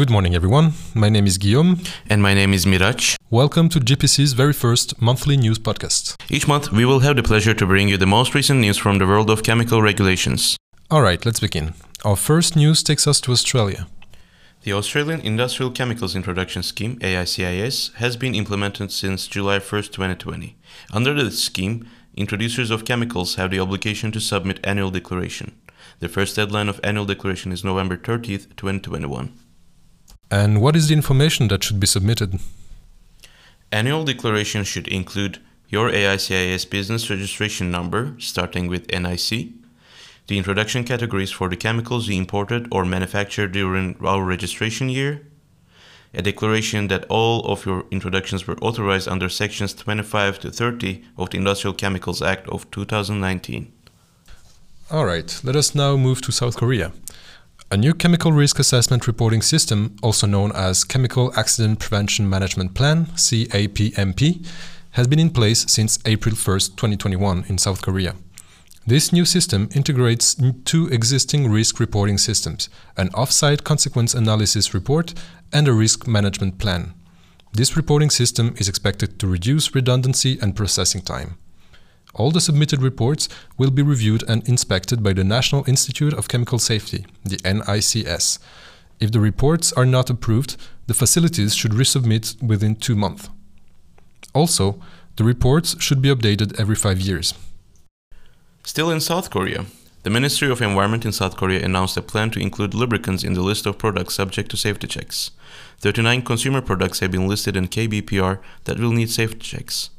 Good morning, everyone. My name is Guillaume. And my name is Miraç. Welcome to GPC's very first monthly news podcast. Each month, we will have the pleasure to bring you the most recent news from the world of chemical regulations. All right, let's begin. Our first news takes us to Australia. The Australian Industrial Chemicals Introduction Scheme, AICIS, has been implemented since July 1, 2020. Under this scheme, introducers of chemicals have the obligation to submit annual declaration. The first deadline of annual declaration is November 30th, 2021. And what is the information that should be submitted? Annual declaration should include your AICIS business registration number, starting with NIC, the introduction categories for the chemicals you imported or manufactured during our registration year, a declaration that all of your introductions were authorized under sections 25 to 30 of the Industrial Chemicals Act of 2019. All right, let us now move to South Korea. A new chemical risk assessment reporting system, also known as Chemical Accident Prevention Management Plan, CAPMP, has been in place since April 1, 2021, in South Korea. This new system integrates two existing risk reporting systems an off-site consequence analysis report and a risk management plan. This reporting system is expected to reduce redundancy and processing time. All the submitted reports will be reviewed and inspected by the National Institute of Chemical Safety, the NICS. If the reports are not approved, the facilities should resubmit within two months. Also, the reports should be updated every five years. Still in South Korea, the Ministry of Environment in South Korea announced a plan to include lubricants in the list of products subject to safety checks. 39 consumer products have been listed in KBPR that will need safety checks.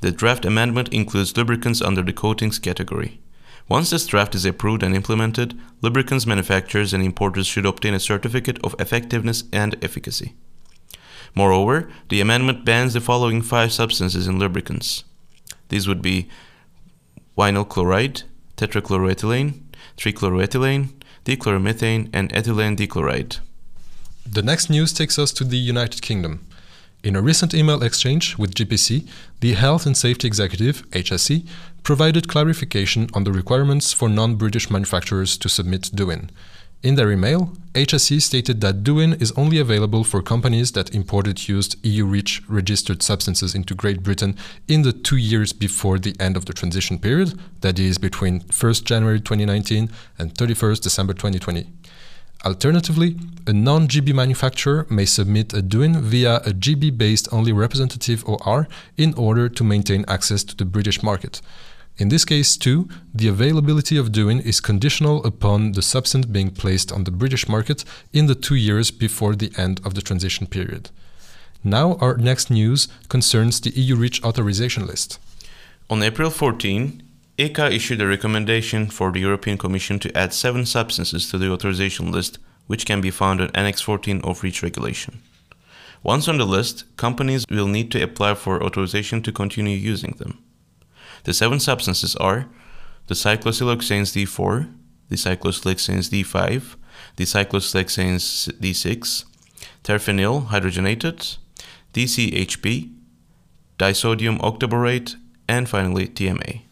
The draft amendment includes lubricants under the coatings category. Once this draft is approved and implemented, lubricants manufacturers and importers should obtain a certificate of effectiveness and efficacy. Moreover, the amendment bans the following five substances in lubricants. These would be vinyl chloride, tetrachloroethylene, trichloroethylene, dichloromethane, and ethylene dichloride. The next news takes us to the United Kingdom. In a recent email exchange with GPC, the Health and Safety Executive, HSE, provided clarification on the requirements for non British manufacturers to submit DUIN. In their email, HSE stated that DUIN is only available for companies that imported used EU REACH registered substances into Great Britain in the two years before the end of the transition period, that is, between 1st January 2019 and 31st December 2020. Alternatively, a non-GB manufacturer may submit a DUIN via a GB-based only representative OR in order to maintain access to the British market. In this case, too, the availability of DUIN is conditional upon the substance being placed on the British market in the two years before the end of the transition period. Now, our next news concerns the EU REACH authorization list. On April 14, ECHA issued a recommendation for the European Commission to add seven substances to the authorization list, which can be found in Annex 14 of REACH regulation. Once on the list, companies will need to apply for authorization to continue using them. The seven substances are the cyclosiloxanes D4, the cyclosiloxanes D5, the cyclosiloxanes D6, terphenyl hydrogenated, DCHP, disodium octaborate, and finally TMA.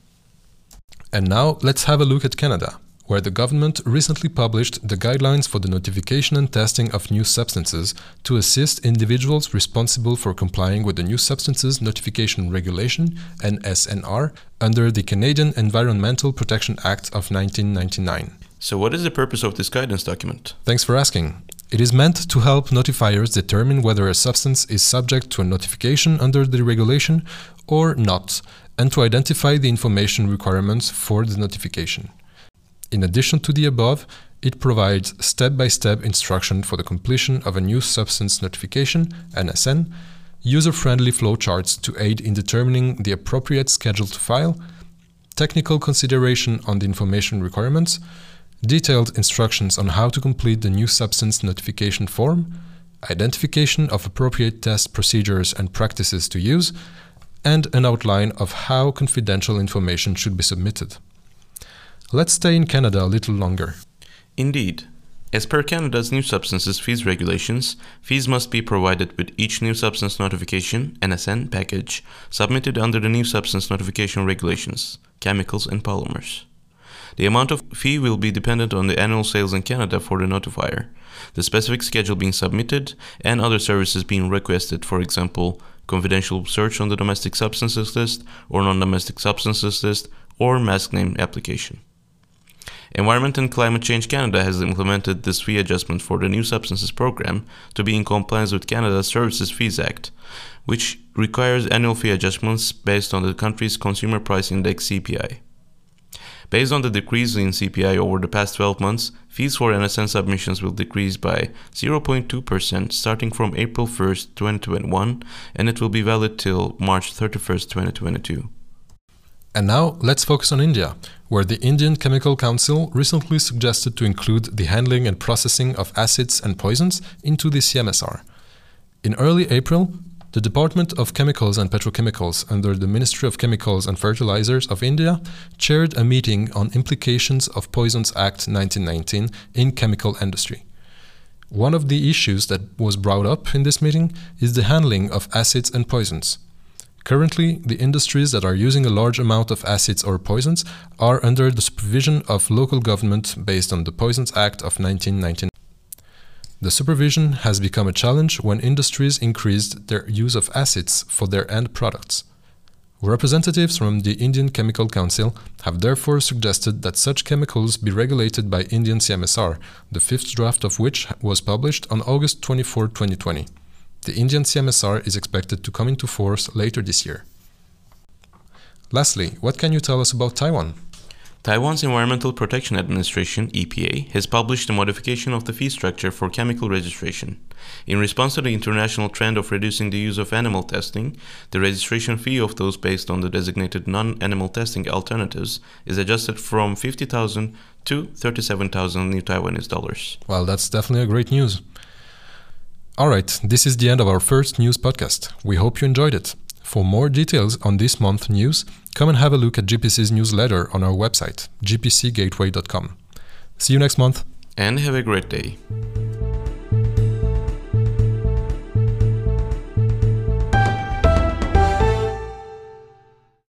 And now let's have a look at Canada, where the government recently published the guidelines for the notification and testing of new substances to assist individuals responsible for complying with the New Substances Notification Regulation NSNR under the Canadian Environmental Protection Act of 1999. So, what is the purpose of this guidance document? Thanks for asking. It is meant to help notifiers determine whether a substance is subject to a notification under the regulation or not, and to identify the information requirements for the notification. In addition to the above, it provides step-by-step instruction for the completion of a new substance notification NSN, user-friendly flowcharts to aid in determining the appropriate schedule to file, technical consideration on the information requirements, detailed instructions on how to complete the new substance notification form, identification of appropriate test procedures and practices to use, and an outline of how confidential information should be submitted. Let's stay in Canada a little longer. Indeed. As per Canada's New Substances Fees Regulations, fees must be provided with each New Substance Notification NSN package submitted under the New Substance Notification Regulations, Chemicals and Polymers. The amount of fee will be dependent on the annual sales in Canada for the notifier, the specific schedule being submitted, and other services being requested, for example, confidential search on the domestic substances list or non domestic substances list, or mask name application. Environment and Climate Change Canada has implemented this fee adjustment for the new substances program to be in compliance with Canada's Services Fees Act, which requires annual fee adjustments based on the country's consumer price index CPI. Based on the decrease in CPI over the past 12 months, fees for NSN submissions will decrease by 0.2% starting from April 1, 2021, and it will be valid till March 31, 2022. And now let's focus on India, where the Indian Chemical Council recently suggested to include the handling and processing of acids and poisons into the CMSR. In early April, the Department of Chemicals and Petrochemicals under the Ministry of Chemicals and Fertilizers of India chaired a meeting on implications of Poisons Act 1919 in chemical industry. One of the issues that was brought up in this meeting is the handling of acids and poisons. Currently, the industries that are using a large amount of acids or poisons are under the supervision of local government based on the Poisons Act of 1919. The supervision has become a challenge when industries increased their use of acids for their end products. Representatives from the Indian Chemical Council have therefore suggested that such chemicals be regulated by Indian CMSR, the fifth draft of which was published on August 24, 2020. The Indian CMSR is expected to come into force later this year. Lastly, what can you tell us about Taiwan? Taiwan's Environmental Protection Administration, EPA, has published a modification of the fee structure for chemical registration. In response to the international trend of reducing the use of animal testing, the registration fee of those based on the designated non animal testing alternatives is adjusted from 50,000 to 37,000 new Taiwanese dollars. Well, that's definitely a great news. All right, this is the end of our first news podcast. We hope you enjoyed it. For more details on this month's news, come and have a look at GPC's newsletter on our website, gpcgateway.com. See you next month. And have a great day.